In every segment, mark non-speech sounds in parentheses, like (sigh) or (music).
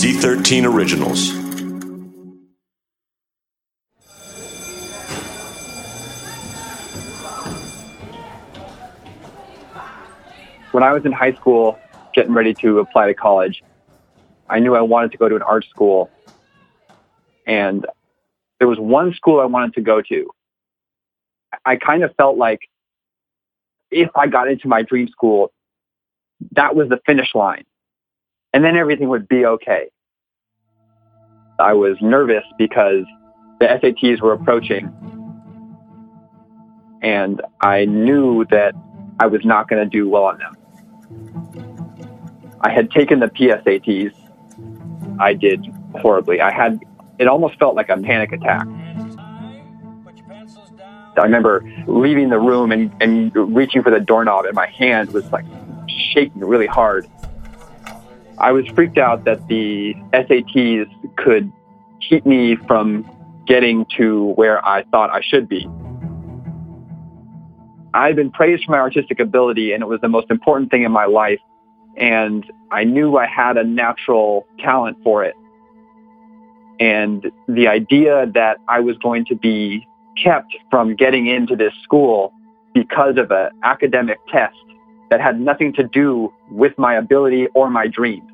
C13 Originals. When I was in high school, getting ready to apply to college, I knew I wanted to go to an art school. And there was one school I wanted to go to. I kind of felt like if I got into my dream school, that was the finish line. And then everything would be okay. I was nervous because the SATs were approaching. And I knew that I was not going to do well on them. I had taken the PSATs. I did horribly. I had, it almost felt like a panic attack. I remember leaving the room and, and reaching for the doorknob, and my hand was like shaking really hard. I was freaked out that the SATs could keep me from getting to where I thought I should be. I've been praised for my artistic ability, and it was the most important thing in my life. And I knew I had a natural talent for it. And the idea that I was going to be kept from getting into this school because of an academic test that had nothing to do with my ability or my dream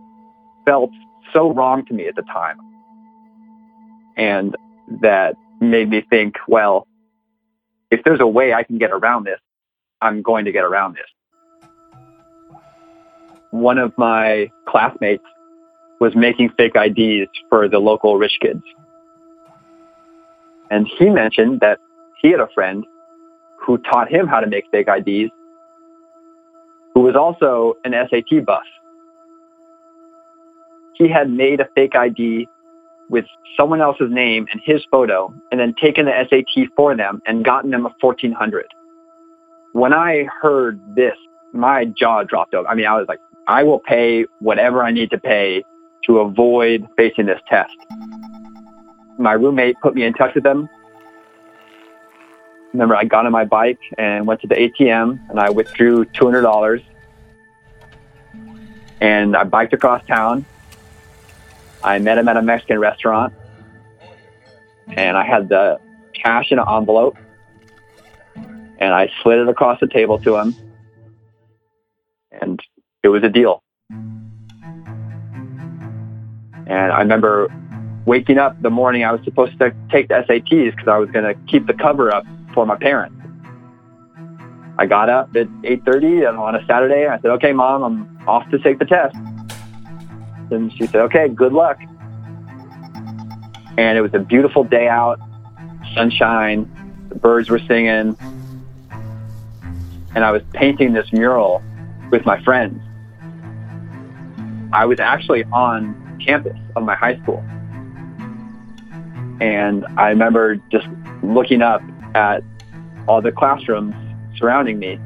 felt so wrong to me at the time. And that made me think, well, if there's a way I can get around this, I'm going to get around this. One of my classmates was making fake IDs for the local rich kids. And he mentioned that he had a friend who taught him how to make fake IDs, who was also an SAT buff. He had made a fake ID with someone else's name and his photo and then taken the SAT for them and gotten them a 1400. When I heard this, my jaw dropped open. I mean, I was like, I will pay whatever I need to pay to avoid facing this test. My roommate put me in touch with them. Remember, I got on my bike and went to the ATM and I withdrew $200 and I biked across town. I met him at a Mexican restaurant. And I had the cash in an envelope. And I slid it across the table to him. And it was a deal. And I remember waking up the morning I was supposed to take the SATs because I was going to keep the cover up for my parents. I got up at 8.30 on a Saturday. I said, okay, mom, I'm off to take the test. And she said, okay, good luck. And it was a beautiful day out, sunshine, the birds were singing. And I was painting this mural with my friends. I was actually on campus of my high school. And I remember just looking up at all the classrooms surrounding me.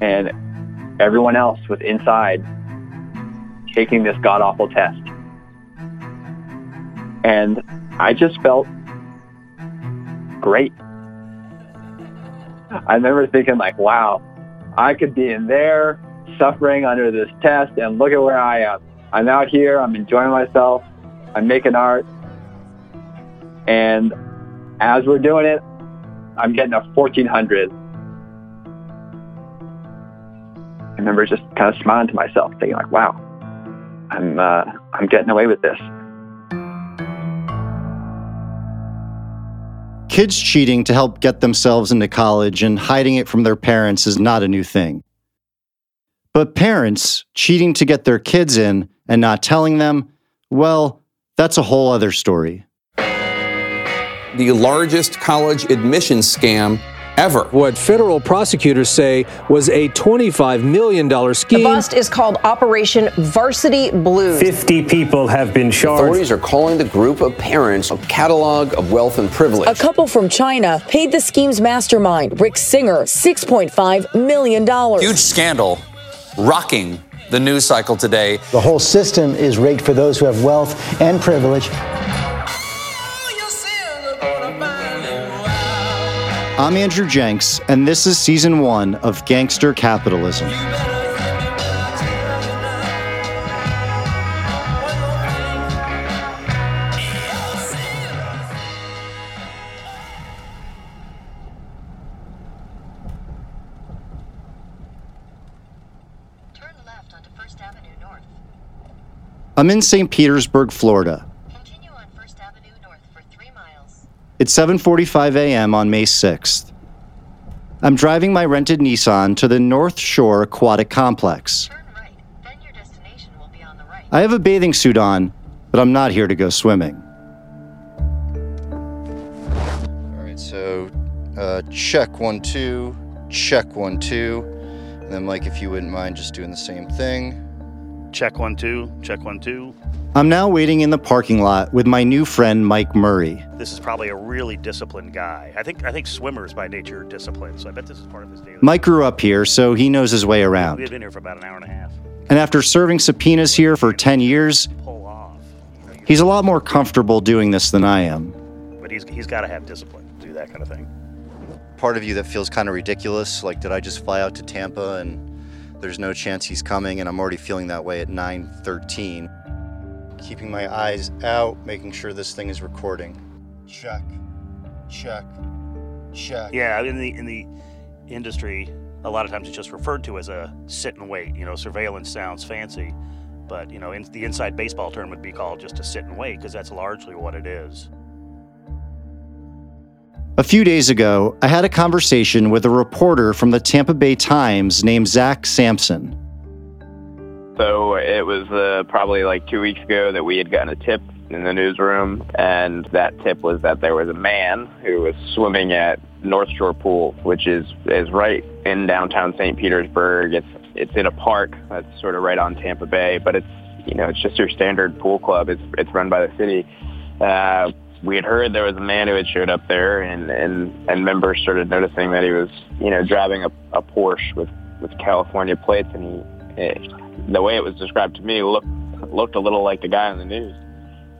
And everyone else was inside taking this god awful test. And I just felt great. I remember thinking like, wow, I could be in there suffering under this test and look at where I am. I'm out here, I'm enjoying myself, I'm making art. And as we're doing it, I'm getting a 1400. I remember just kind of smiling to myself, thinking like, wow, I'm uh, I'm getting away with this. Kids cheating to help get themselves into college and hiding it from their parents is not a new thing. But parents cheating to get their kids in and not telling them, well, that's a whole other story. The largest college admission scam ever. What federal prosecutors say was a $25 million scheme. The bust is called Operation Varsity Blues. 50 people have been charged. Authorities are calling the group of parents a catalog of wealth and privilege. A couple from China paid the scheme's mastermind, Rick Singer, $6.5 million. Huge scandal rocking the news cycle today. The whole system is rigged for those who have wealth and privilege. I'm Andrew Jenks, and this is season one of Gangster Capitalism. Turn left onto First Avenue North. I'm in St. Petersburg, Florida. Continue on First Avenue North for three miles. It's 7:45 a.m. on May 6th. I'm driving my rented Nissan to the North Shore Aquatic Complex. Turn right, then your destination will be on the right. I have a bathing suit on, but I'm not here to go swimming. All right, so uh, check one, two, check one, two. And then, Mike, if you wouldn't mind just doing the same thing. Check one, two, check one, two. I'm now waiting in the parking lot with my new friend, Mike Murray. This is probably a really disciplined guy. I think I think swimmers by nature are disciplined, so I bet this is part of his daily. Mike grew up here, so he knows his way around. We've been here for about an hour and a half. And after serving subpoenas here for 10 years, Pull off, he's a lot more comfortable doing this than I am. but he's he's got to have discipline to do that kind of thing. Part of you that feels kind of ridiculous, like did I just fly out to Tampa and there's no chance he's coming and I'm already feeling that way at 9:13. Keeping my eyes out, making sure this thing is recording. Check. Check. Check. Yeah, in the in the industry, a lot of times it's just referred to as a sit and wait. You know, surveillance sounds fancy, but you know, in, the inside baseball term would be called just a sit and wait because that's largely what it is. A few days ago, I had a conversation with a reporter from the Tampa Bay Times named Zach Sampson. So it was uh, probably like two weeks ago that we had gotten a tip in the newsroom, and that tip was that there was a man who was swimming at North Shore Pool, which is is right in downtown St. Petersburg. It's it's in a park that's sort of right on Tampa Bay, but it's you know it's just your standard pool club. It's it's run by the city. Uh, we had heard there was a man who had showed up there, and and and members started noticing that he was you know driving a, a Porsche with with California plates, and he. It, the way it was described to me looked looked a little like the guy on the news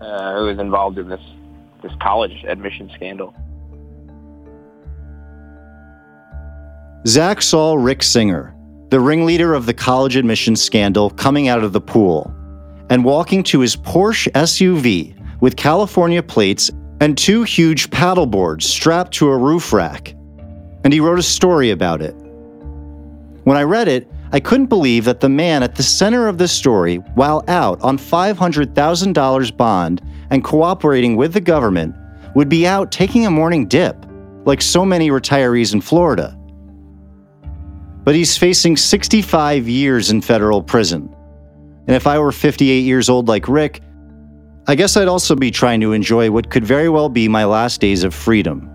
uh, who was involved in this this college admission scandal. Zach saw Rick Singer, the ringleader of the college admission scandal, coming out of the pool and walking to his Porsche SUV with California plates and two huge paddleboards strapped to a roof rack. And he wrote a story about it. When I read it, I couldn't believe that the man at the center of the story, while out on $500,000 bond and cooperating with the government, would be out taking a morning dip, like so many retirees in Florida. But he's facing 65 years in federal prison. And if I were 58 years old like Rick, I guess I'd also be trying to enjoy what could very well be my last days of freedom.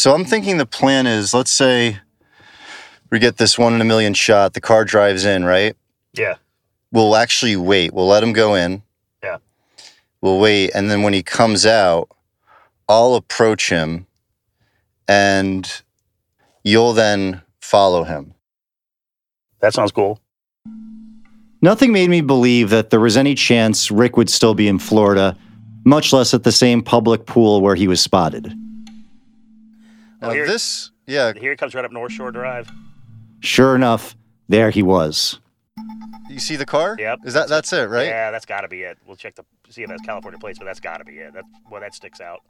So I'm thinking the plan is let's say we get this one in a million shot, the car drives in, right? Yeah. We'll actually wait. We'll let him go in. Yeah. We'll wait. And then when he comes out, I'll approach him and you'll then follow him. That sounds cool. Nothing made me believe that there was any chance Rick would still be in Florida, much less at the same public pool where he was spotted. Well, here, this, yeah. Here he comes right up North Shore Drive. Sure enough, there he was. You see the car? Yep. Is that that's it, right? Yeah, that's got to be it. We'll check the see if that's California plates, but that's got to be it. That well, that sticks out.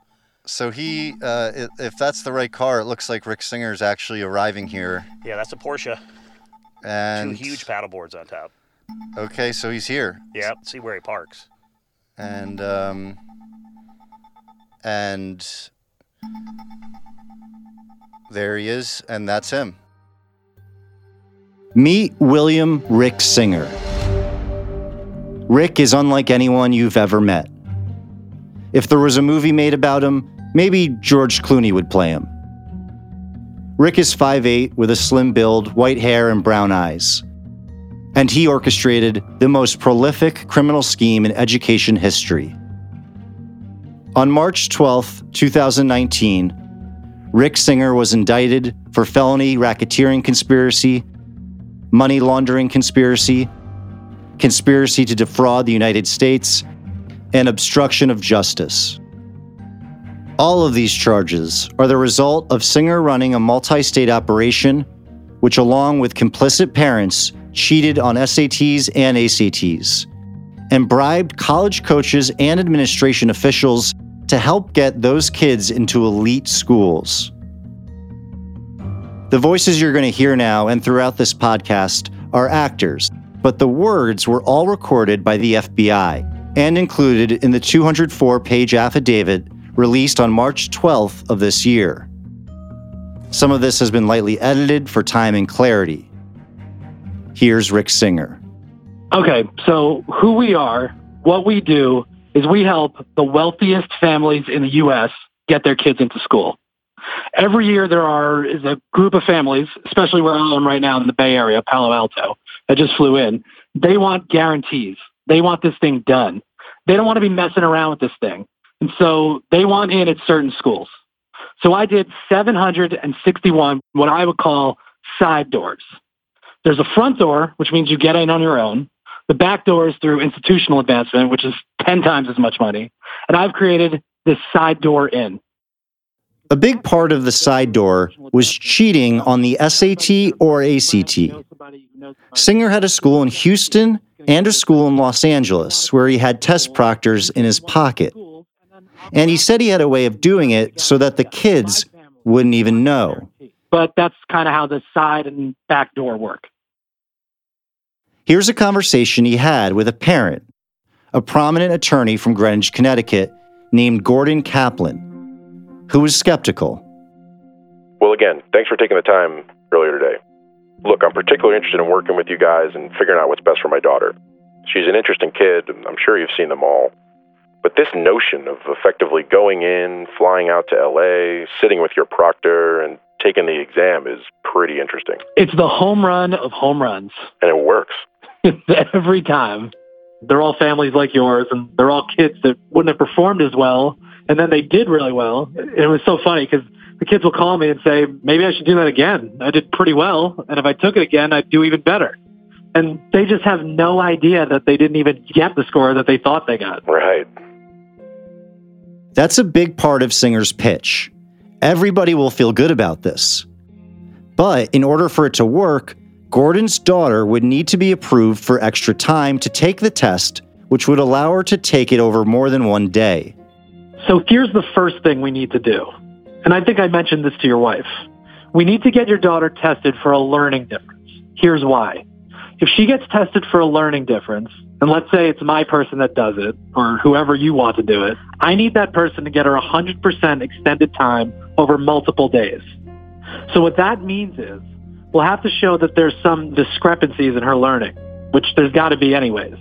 So he, uh, if, if that's the right car, it looks like Rick Singer's actually arriving here. Yeah, that's a Porsche. And two huge paddle boards on top. Okay, so he's here. Yeah, see where he parks. And um, and there he is, and that's him. Meet William Rick Singer. Rick is unlike anyone you've ever met. If there was a movie made about him, maybe George Clooney would play him. Rick is 5'8 with a slim build, white hair, and brown eyes. And he orchestrated the most prolific criminal scheme in education history. On March 12, 2019, Rick Singer was indicted for felony racketeering conspiracy, money laundering conspiracy, conspiracy to defraud the United States, and obstruction of justice. All of these charges are the result of Singer running a multi state operation, which, along with complicit parents, cheated on SATs and ACTs, and bribed college coaches and administration officials to help get those kids into elite schools. The voices you're going to hear now and throughout this podcast are actors, but the words were all recorded by the FBI and included in the 204 page affidavit released on March 12th of this year. Some of this has been lightly edited for time and clarity. Here's Rick Singer. Okay, so who we are, what we do, is we help the wealthiest families in the U.S. get their kids into school. Every year there are is a group of families, especially where I am right now in the Bay Area, Palo Alto, that just flew in. They want guarantees. They want this thing done. They don't want to be messing around with this thing. And so they want in at certain schools. So I did 761 what I would call side doors. There's a front door, which means you get in on your own. The back door is through institutional advancement, which is 10 times as much money. And I've created this side door in. A big part of the side door was cheating on the SAT or ACT. Singer had a school in Houston and a school in Los Angeles where he had test proctors in his pocket. And he said he had a way of doing it so that the kids wouldn't even know. But that's kind of how the side and back door work. Here's a conversation he had with a parent, a prominent attorney from Greenwich, Connecticut, named Gordon Caplan, who was skeptical. Well, again, thanks for taking the time earlier today. Look, I'm particularly interested in working with you guys and figuring out what's best for my daughter. She's an interesting kid, and I'm sure you've seen them all. But this notion of effectively going in, flying out to LA, sitting with your proctor, and taking the exam is pretty interesting. It's the home run of home runs. And it works. (laughs) Every time. They're all families like yours, and they're all kids that wouldn't have performed as well, and then they did really well. And it was so funny because the kids will call me and say, maybe I should do that again. I did pretty well, and if I took it again, I'd do even better. And they just have no idea that they didn't even get the score that they thought they got. Right. That's a big part of Singer's pitch. Everybody will feel good about this. But in order for it to work, Gordon's daughter would need to be approved for extra time to take the test, which would allow her to take it over more than one day. So here's the first thing we need to do. And I think I mentioned this to your wife. We need to get your daughter tested for a learning difference. Here's why. If she gets tested for a learning difference, and let's say it's my person that does it, or whoever you want to do it, I need that person to get her 100% extended time over multiple days. So what that means is we'll have to show that there's some discrepancies in her learning, which there's got to be anyways.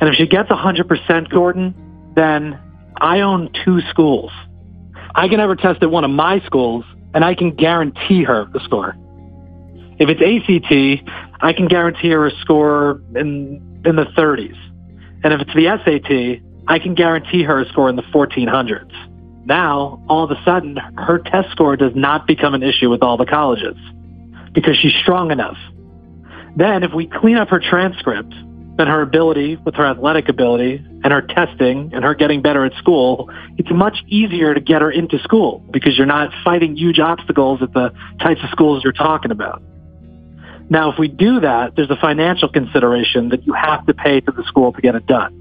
And if she gets 100%, Gordon, then I own two schools. I can ever test at one of my schools, and I can guarantee her the score. If it's ACT, I can guarantee her a score in in the 30s. And if it's the SAT, I can guarantee her a score in the 1400s. Now, all of a sudden, her test score does not become an issue with all the colleges because she's strong enough. Then, if we clean up her transcript, then her ability with her athletic ability and her testing and her getting better at school, it's much easier to get her into school because you're not fighting huge obstacles at the types of schools you're talking about. Now, if we do that, there's a financial consideration that you have to pay to the school to get it done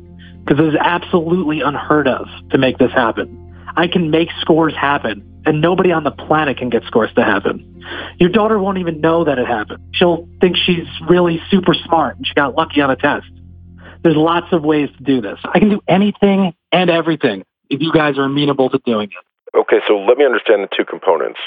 because it is absolutely unheard of to make this happen. I can make scores happen and nobody on the planet can get scores to happen. Your daughter won't even know that it happened. She'll think she's really super smart and she got lucky on a test. There's lots of ways to do this. I can do anything and everything if you guys are amenable to doing it. Okay, so let me understand the two components.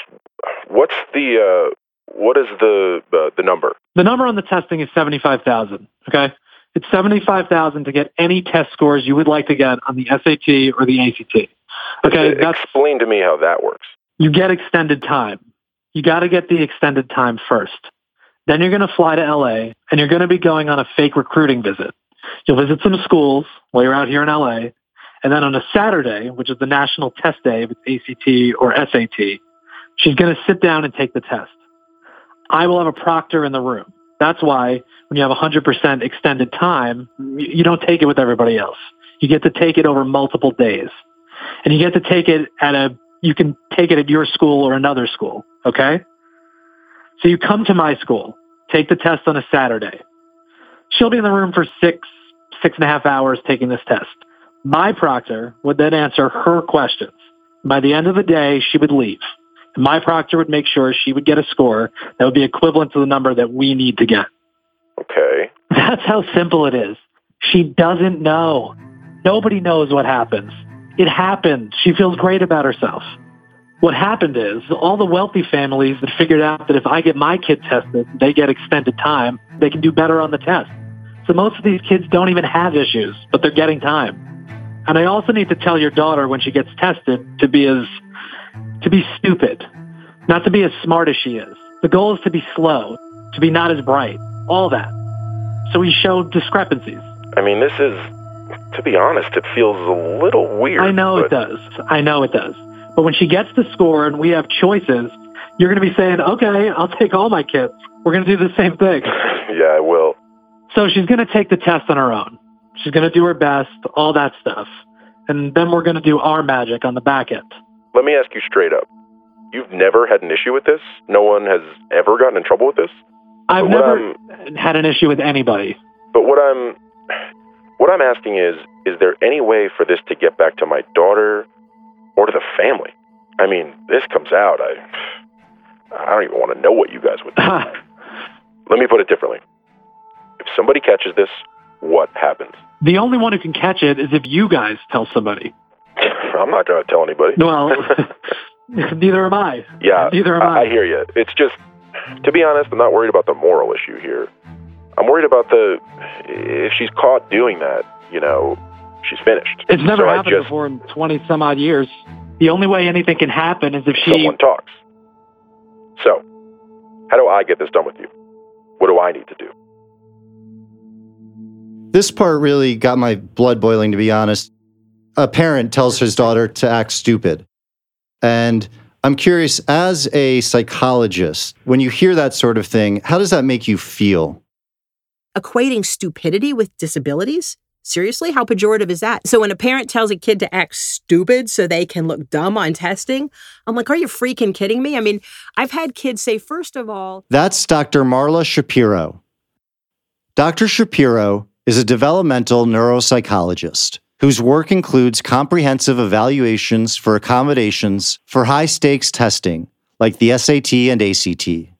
What's the uh, what is the uh, the number? The number on the testing is seventy five thousand. Okay, It's 75,000 to get any test scores you would like to get on the SAT or the ACT. Okay, Explain to me how that works. you get extended time. You got to get the extended time first. Then you're going to fly to LA and you're going to be going on a fake recruiting visit. You'll visit some schools while you're out here in LA. And then on a Saturday, which is the national test day, if it's ACT or SAT, she's going to sit down and take the test. I will have a proctor in the room. That's why when you have 100% extended time, you you don't take it with everybody else. You get to take it over multiple days. And you get to take it at a, you can take it at your school or another school. Okay? So you come to my school, take the test on a Saturday. She'll be in the room for six, six and a half hours taking this test. My proctor would then answer her questions. By the end of the day, she would leave. My proctor would make sure she would get a score that would be equivalent to the number that we need to get. Okay. That's how simple it is. She doesn't know. Nobody knows what happens. It happened. She feels great about herself. What happened is all the wealthy families that figured out that if I get my kid tested, they get extended time, they can do better on the test. So most of these kids don't even have issues, but they're getting time. And I also need to tell your daughter when she gets tested to be as to be stupid, not to be as smart as she is. The goal is to be slow, to be not as bright, all that. So we show discrepancies. I mean, this is, to be honest, it feels a little weird. I know it does. I know it does. But when she gets the score and we have choices, you're going to be saying, okay, I'll (laughs) take all my kids. We're going to do the same thing. (laughs) yeah, I will. So she's going to take the test on her own. She's going to do her best, all that stuff. And then we're going to do our magic on the back end. Let me ask you straight up. You've never had an issue with this? No one has ever gotten in trouble with this? I've But never had an issue with anybody. But what I'm what I'm asking is is there any way for this to get back to my daughter or to the family? I mean, this comes out, I I don't even want to know what you guys would do. Let me put it differently. If somebody catches this, what happens? The only one who can catch it is if you guys tell somebody. (laughs) I'm not going to tell anybody. Well, (laughs) neither am I. Yeah, Neither am I, I. I hear you. It's just, to be honest, I'm not worried about the moral issue here. I'm worried about the if she's caught doing that, you know, she's finished. It's never So happened just, before in 20 some odd years. The only way anything can happen is if she. Someone talks. So, how do I get this done with you? What do I need to do? This part really got my blood boiling, to be honest. A parent tells his daughter to act stupid. And I'm curious, as a psychologist, when you hear that sort of thing, how does that make you feel? Equating stupidity with disabilities? Seriously, how pejorative is that? So when a parent tells a kid to act stupid so they can look dumb on testing, I'm like, are you freaking kidding me? I mean, I've had kids say, first of all, That's Dr. Marla Shapiro. Dr. Shapiro is a developmental neuropsychologist whose work includes comprehensive evaluations for accommodations for high stakes testing like the SAT and ACT.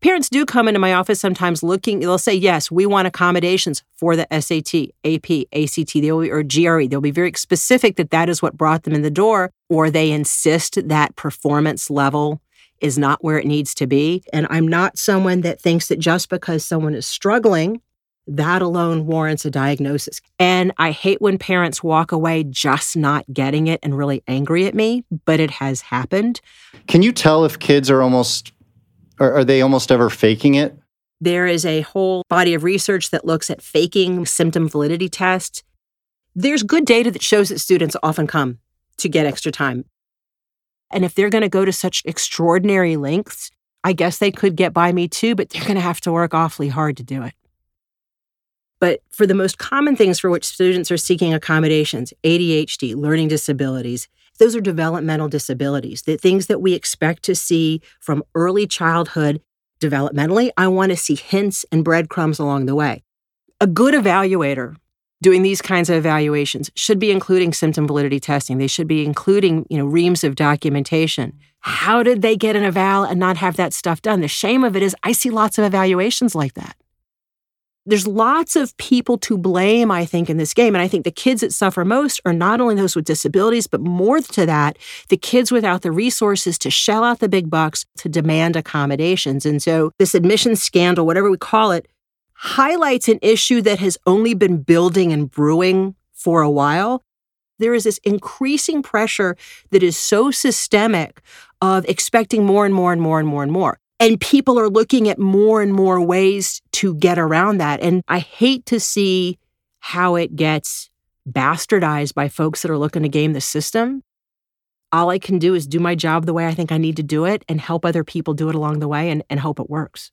Parents do come into my office sometimes looking, they'll say, yes, we want accommodations for the SAT, AP, ACT, they'll be, or GRE. They'll be very specific that that is what brought them in the door, or they insist that performance level is not where it needs to be. And I'm not someone that thinks that just because someone is struggling, that alone warrants a diagnosis. And I hate when parents walk away just not getting it and really angry at me, but it has happened. Can you tell if kids are almost, are, are they almost ever faking it? There is a whole body of research that looks at faking symptom validity tests. There's good data that shows that students often come to get extra time. And if they're going to go to such extraordinary lengths, I guess they could get by me too, but they're going to have to work awfully hard to do it. But for the most common things for which students are seeking accommodations, ADHD, learning disabilities, those are developmental disabilities, the things that we expect to see from early childhood developmentally. I want to see hints and breadcrumbs along the way. A good evaluator doing these kinds of evaluations should be including symptom validity testing. They should be including, you know, reams of documentation. How did they get an eval and not have that stuff done? The shame of it is I see lots of evaluations like that there's lots of people to blame, I think, in this game. And I think the kids that suffer most are not only those with disabilities, but more to that, the kids without the resources to shell out the big bucks to demand accommodations. And so this admissions scandal, whatever we call it, highlights an issue that has only been building and brewing for a while. There is this increasing pressure that is so systemic of expecting more and more and more and more and more. And people are looking at more and more ways to get around that. And I hate to see how it gets bastardized by folks that are looking to game the system. All I can do is do my job the way I think I need to do it and help other people do it along the way and, and hope it works.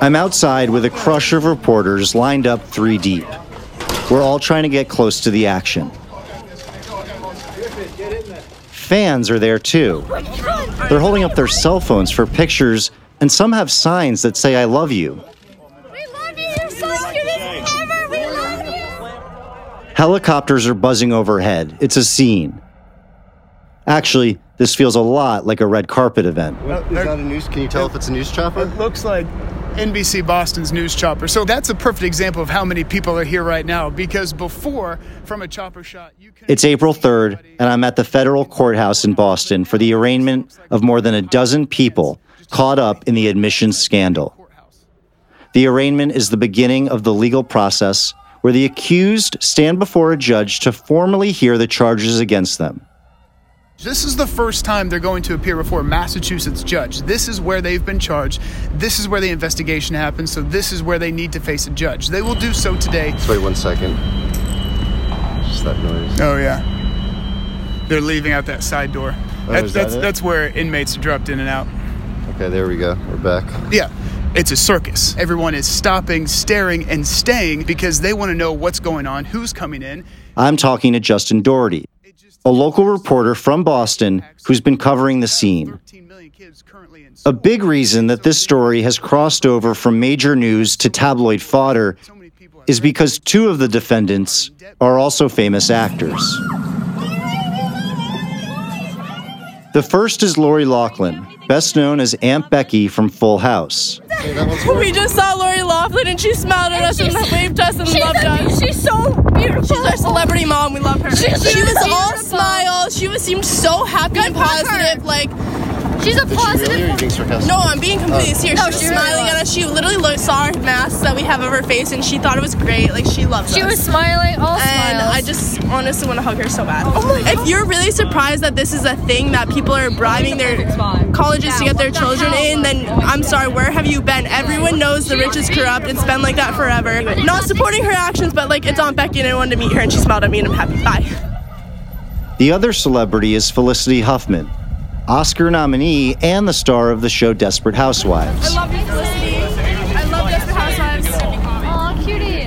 I'm outside with a crush of reporters lined up three deep. We're all trying to get close to the action. Fans are there too. They're holding up their cell phones for pictures, and some have signs that say, I love you. Helicopters are buzzing overhead. It's a scene. Actually, this feels a lot like a red carpet event. Is that a news? Can you tell if it's a news chopper? It looks like NBC Boston's news chopper. So that's a perfect example of how many people are here right now. Because before, from a chopper shot, you can. It's April 3rd, and I'm at the federal courthouse in Boston for the arraignment of more than a dozen people caught up in the admissions scandal. The arraignment is the beginning of the legal process where the accused stand before a judge to formally hear the charges against them. This is the first time they're going to appear before a Massachusetts judge. This is where they've been charged. This is where the investigation happens. So this is where they need to face a judge. They will do so today. Just wait one second. Just that noise. Oh yeah. They're leaving out that side door. Oh, that's is that that's, that's where inmates are dropped in and out. Okay, there we go. We're back. Yeah. It's a circus. Everyone is stopping, staring, and staying because they want to know what's going on, who's coming in. I'm talking to Justin Doherty, a local reporter from Boston who's been covering the scene. A big reason that this story has crossed over from major news to tabloid fodder is because two of the defendants are also famous actors. The first is Lori Loughlin, best known as Aunt Becky from Full House. (laughs) We just saw Lori Loughlin and she smiled at us and waved to us and loved us. She's so beautiful. She's our celebrity mom. We love her. she was all smiles. She was seemed so happy and positive. Like she's a positive. No, I'm being completely serious. No, she was she really smiling at us. She literally looked, saw our masks that we have over her face and she thought it was great. Like she loves She us. was smiling, all and smiles. I just honestly want to hug her so bad. Oh if you're really surprised that this is a thing that people are bribing their colleges to get their children in, then I'm sorry, where have you been? Everyone knows the rich is corrupt. It's been like that forever. Not supporting her actions, but like it's Aunt Becky and I wanted to meet her and she smiled at me and I'm happy. Bye. The other celebrity is Felicity Huffman, Oscar nominee and the star of the show Desperate Housewives. I love you, Felicity. I love Desperate Housewives. Aw, cutie.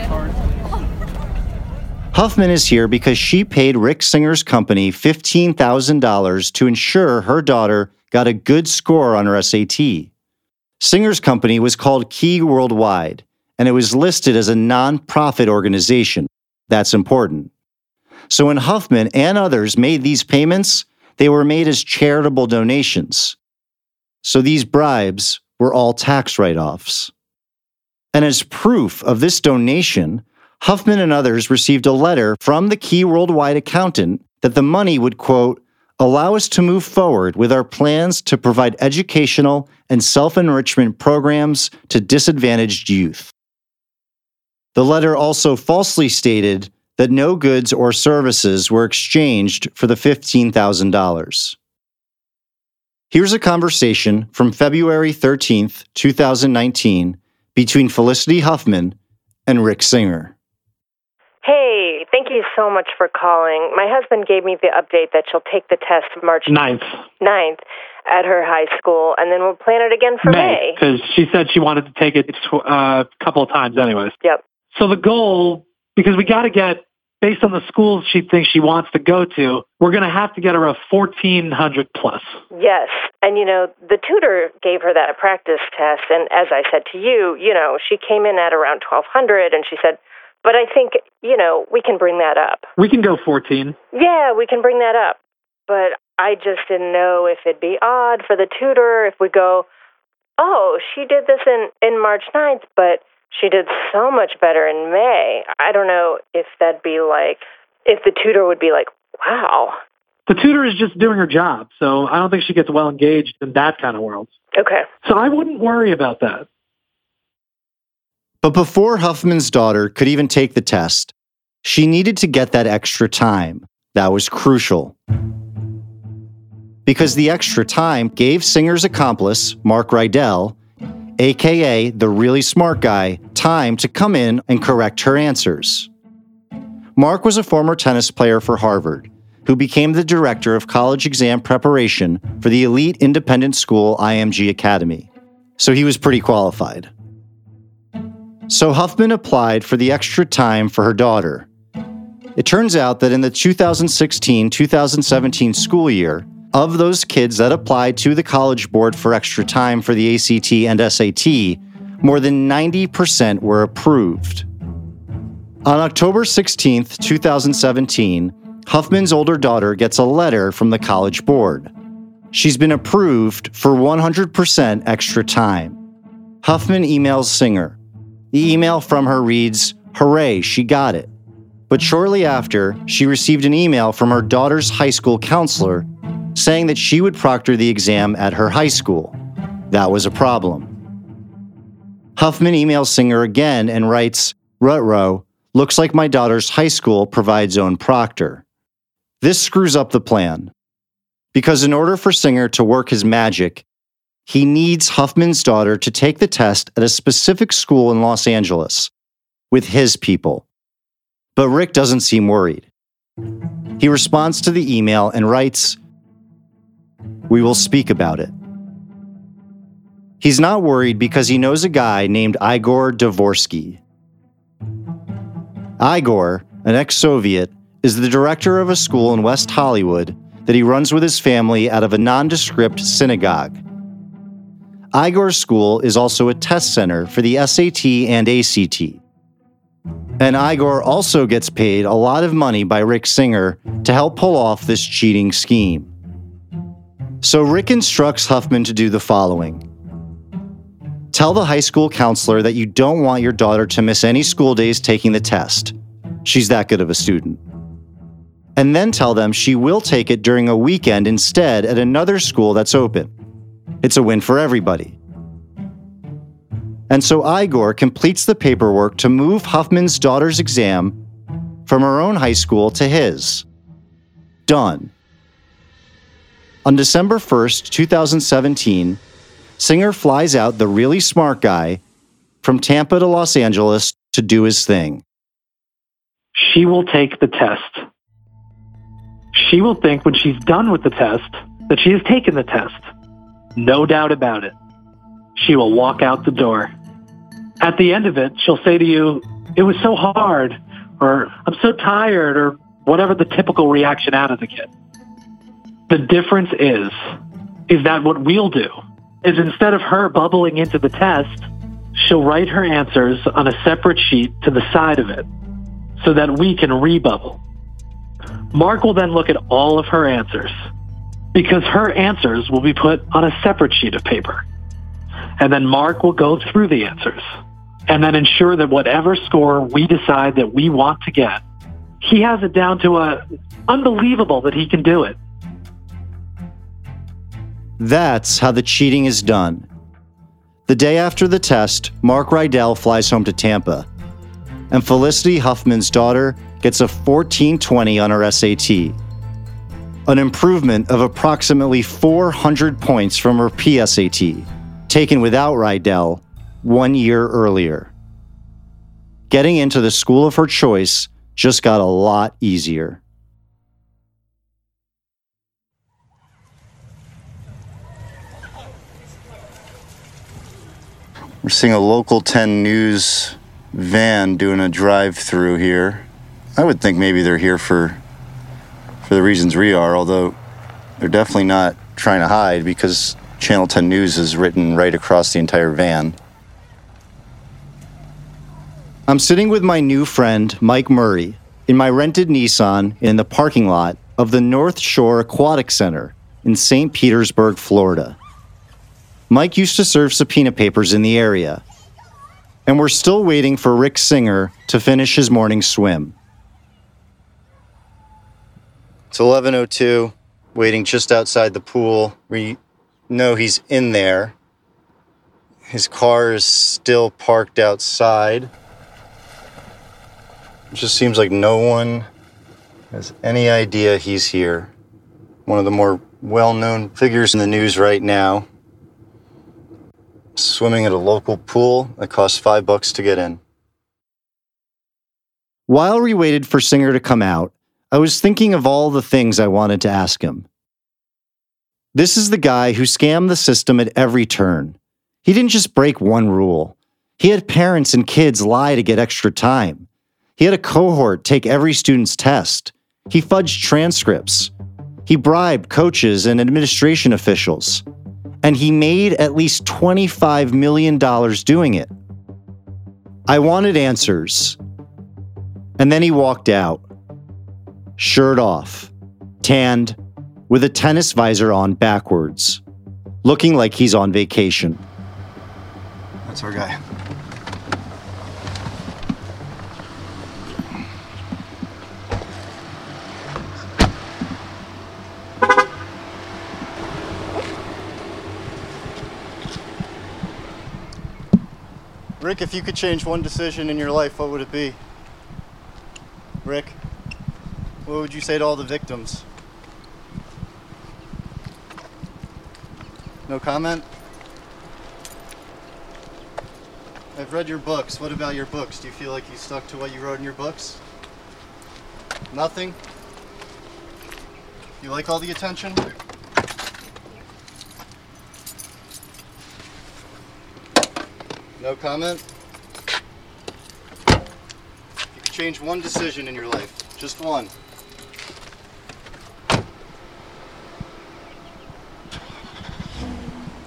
Huffman is here because she paid Rick Singer's company $15,000 to ensure her daughter got a good score on her SAT. Singer's company was called Key Worldwide, and it was listed as a nonprofit organization. That's important. So when Huffman and others made these payments, they were made as charitable donations. So these bribes were all tax write offs. And as proof of this donation, Huffman and others received a letter from the Key Worldwide accountant that the money would, quote, allow us to move forward with our plans to provide educational and self enrichment programs to disadvantaged youth. The letter also falsely stated that no goods or services were exchanged for the $15,000. Here's a conversation from February 13th, 2019, between Felicity Huffman and Rick Singer. Hey, thank you so much for calling. My husband gave me the update that she'll take the test March Ninth. 9th at her high school, and then we'll plan it again for May. Because she said she wanted to take it uh, a couple of times anyways. Yep. So the goal, because we got to get, based on the schools she thinks she wants to go to, we're going to have to get her a 1400 plus. Yes. And, you know, the tutor gave her that a practice test. And as I said to you, you know, she came in at around 1200 and she said, but I think, you know, we can bring that up. We can go 14. Yeah, we can bring that up. But I just didn't know if it'd be odd for the tutor if we go, oh, she did this in, in March 9th, but she did so much better in May. I don't know if that'd be like, if the tutor would be like, wow. The tutor is just doing her job. So I don't think she gets well engaged in that kind of world. Okay. So I wouldn't worry about that. But before Huffman's daughter could even take the test, she needed to get that extra time. That was crucial. Because the extra time gave Singer's accomplice, Mark Riddell, aka the really smart guy, time to come in and correct her answers. Mark was a former tennis player for Harvard who became the director of college exam preparation for the elite independent school IMG Academy. So he was pretty qualified. So Huffman applied for the extra time for her daughter. It turns out that in the 2016 2017 school year, of those kids that applied to the College Board for extra time for the ACT and SAT, more than 90% were approved. On October 16, 2017, Huffman's older daughter gets a letter from the College Board. She's been approved for 100% extra time. Huffman emails Singer. The email from her reads, Hooray, she got it. But shortly after, she received an email from her daughter's high school counselor saying that she would proctor the exam at her high school. That was a problem. Huffman emails Singer again and writes, Rutro, looks like my daughter's high school provides own proctor. This screws up the plan. Because in order for Singer to work his magic, he needs Huffman's daughter to take the test at a specific school in Los Angeles with his people. But Rick doesn't seem worried. He responds to the email and writes, We will speak about it. He's not worried because he knows a guy named Igor Dvorskiy. Igor, an ex Soviet, is the director of a school in West Hollywood that he runs with his family out of a nondescript synagogue. Igor's school is also a test center for the SAT and ACT. And Igor also gets paid a lot of money by Rick Singer to help pull off this cheating scheme. So Rick instructs Huffman to do the following Tell the high school counselor that you don't want your daughter to miss any school days taking the test. She's that good of a student. And then tell them she will take it during a weekend instead at another school that's open. It's a win for everybody. And so Igor completes the paperwork to move Huffman's daughter's exam from her own high school to his. Done. On December 1st, 2017, Singer flies out the really smart guy from Tampa to Los Angeles to do his thing. She will take the test. She will think when she's done with the test that she has taken the test. No doubt about it. She will walk out the door. At the end of it, she'll say to you, It was so hard, or I'm so tired, or whatever the typical reaction out of the kid. The difference is, is that what we'll do is instead of her bubbling into the test, she'll write her answers on a separate sheet to the side of it so that we can rebubble. Mark will then look at all of her answers because her answers will be put on a separate sheet of paper. And then Mark will go through the answers and then ensure that whatever score we decide that we want to get, he has it down to a unbelievable that he can do it. That's how the cheating is done. The day after the test, Mark Riddell flies home to Tampa, and Felicity Huffman's daughter gets a 1420 on her SAT, an improvement of approximately 400 points from her PSAT, taken without Rydell one year earlier. Getting into the school of her choice just got a lot easier. We're seeing a local 10 news van doing a drive through here. I would think maybe they're here for for the reasons we are, although they're definitely not trying to hide because Channel 10 News is written right across the entire van. I'm sitting with my new friend, Mike Murray, in my rented Nissan in the parking lot of the North Shore Aquatic Center in St. Petersburg, Florida. Mike used to serve subpoena papers in the area, and we're still waiting for Rick Singer to finish his morning swim. It's 11:02, waiting just outside the pool. We know he's in there. His car is still parked outside. It just seems like no one has any idea he's here. One of the more well-known figures in the news right now. Swimming at a local pool that costs 5 bucks to get in. While we waited for Singer to come out, I was thinking of all the things I wanted to ask him. This is the guy who scammed the system at every turn. He didn't just break one rule. He had parents and kids lie to get extra time. He had a cohort take every student's test. He fudged transcripts. He bribed coaches and administration officials. And he made at least $25 million doing it. I wanted answers. And then he walked out shirt off, tanned, with a tennis visor on backwards, looking like he's on vacation. That's our guy. Rick, if you could change one decision in your life, what would it be? Rick? What would you say to all the victims? No comment? I've read your books. What about your books? Do you feel like you stuck to what you wrote in your books? Nothing? You like all the attention? No comment? You could change one decision in your life. Just one.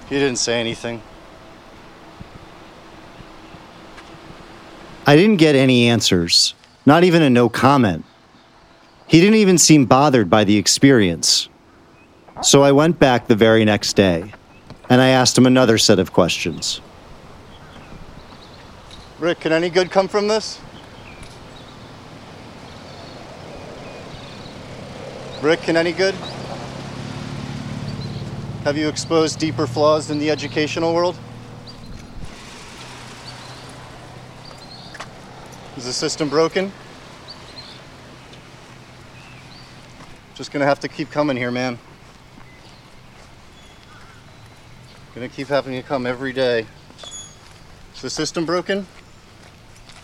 He didn't say anything. I didn't get any answers, not even a no comment. He didn't even seem bothered by the experience. So I went back the very next day and I asked him another set of questions. Rick, can any good come from this? Rick, can any good? Have you exposed deeper flaws in the educational world? Is the system broken? Just gonna have to keep coming here, man. Gonna keep having to come every day. Is the system broken?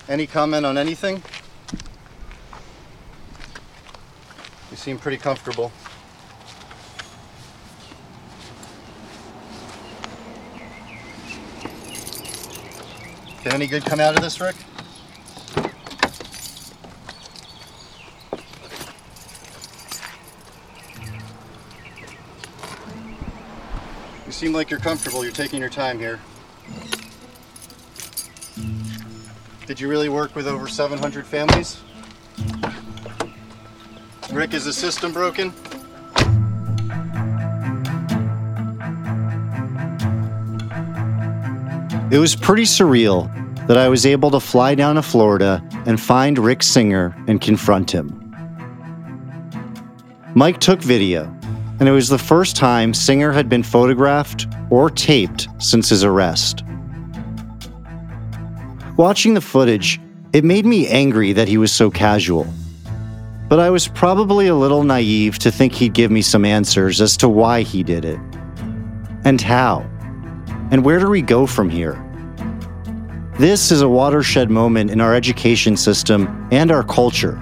Any comment on anything? You seem pretty comfortable. Can any good come out of this, Rick? You seem like you're comfortable. You're taking your time here. Did you really work with over 700 families? Rick, is the system broken? It was pretty surreal that I was able to fly down to Florida and find Rick Singer and confront him. Mike took video, and it was the first time Singer had been photographed or taped since his arrest. Watching the footage, it made me angry that he was so casual. But I was probably a little naive to think he'd give me some answers as to why he did it. And how. And where do we go from here? This is a watershed moment in our education system and our culture.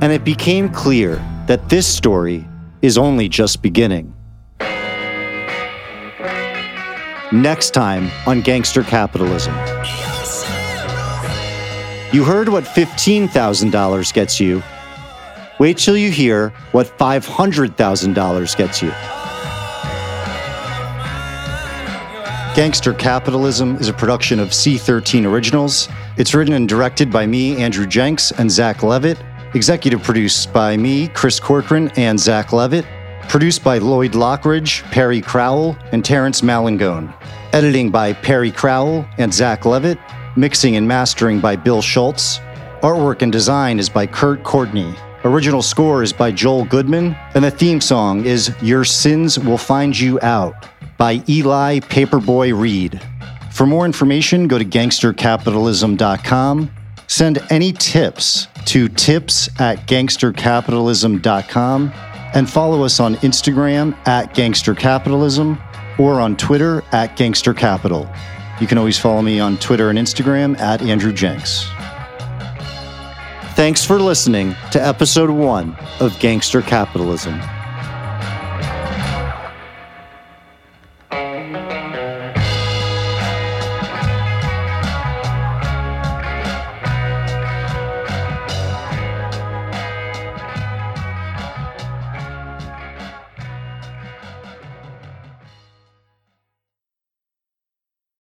And it became clear that this story is only just beginning. Next time on Gangster Capitalism. You heard what $15,000 gets you. Wait till you hear what $500,000 gets you. Gangster Capitalism is a production of C13 Originals. It's written and directed by me, Andrew Jenks, and Zach Levitt. Executive produced by me, Chris Corcoran, and Zach Levitt. Produced by Lloyd Lockridge, Perry Crowell, and Terrence Malangone. Editing by Perry Crowell and Zach Levitt. Mixing and mastering by Bill Schultz. Artwork and design is by Kurt Courtney. Original score is by Joel Goodman. And the theme song is Your Sins Will Find You Out by Eli Paperboy Reed. For more information, go to gangstercapitalism.com. Send any tips to tips at gangstercapitalism.com and follow us on Instagram at Gangster Capitalism or on Twitter at Gangster Capital. You can always follow me on Twitter and Instagram at Andrew Jenks. Thanks for listening to episode one of Gangster Capitalism.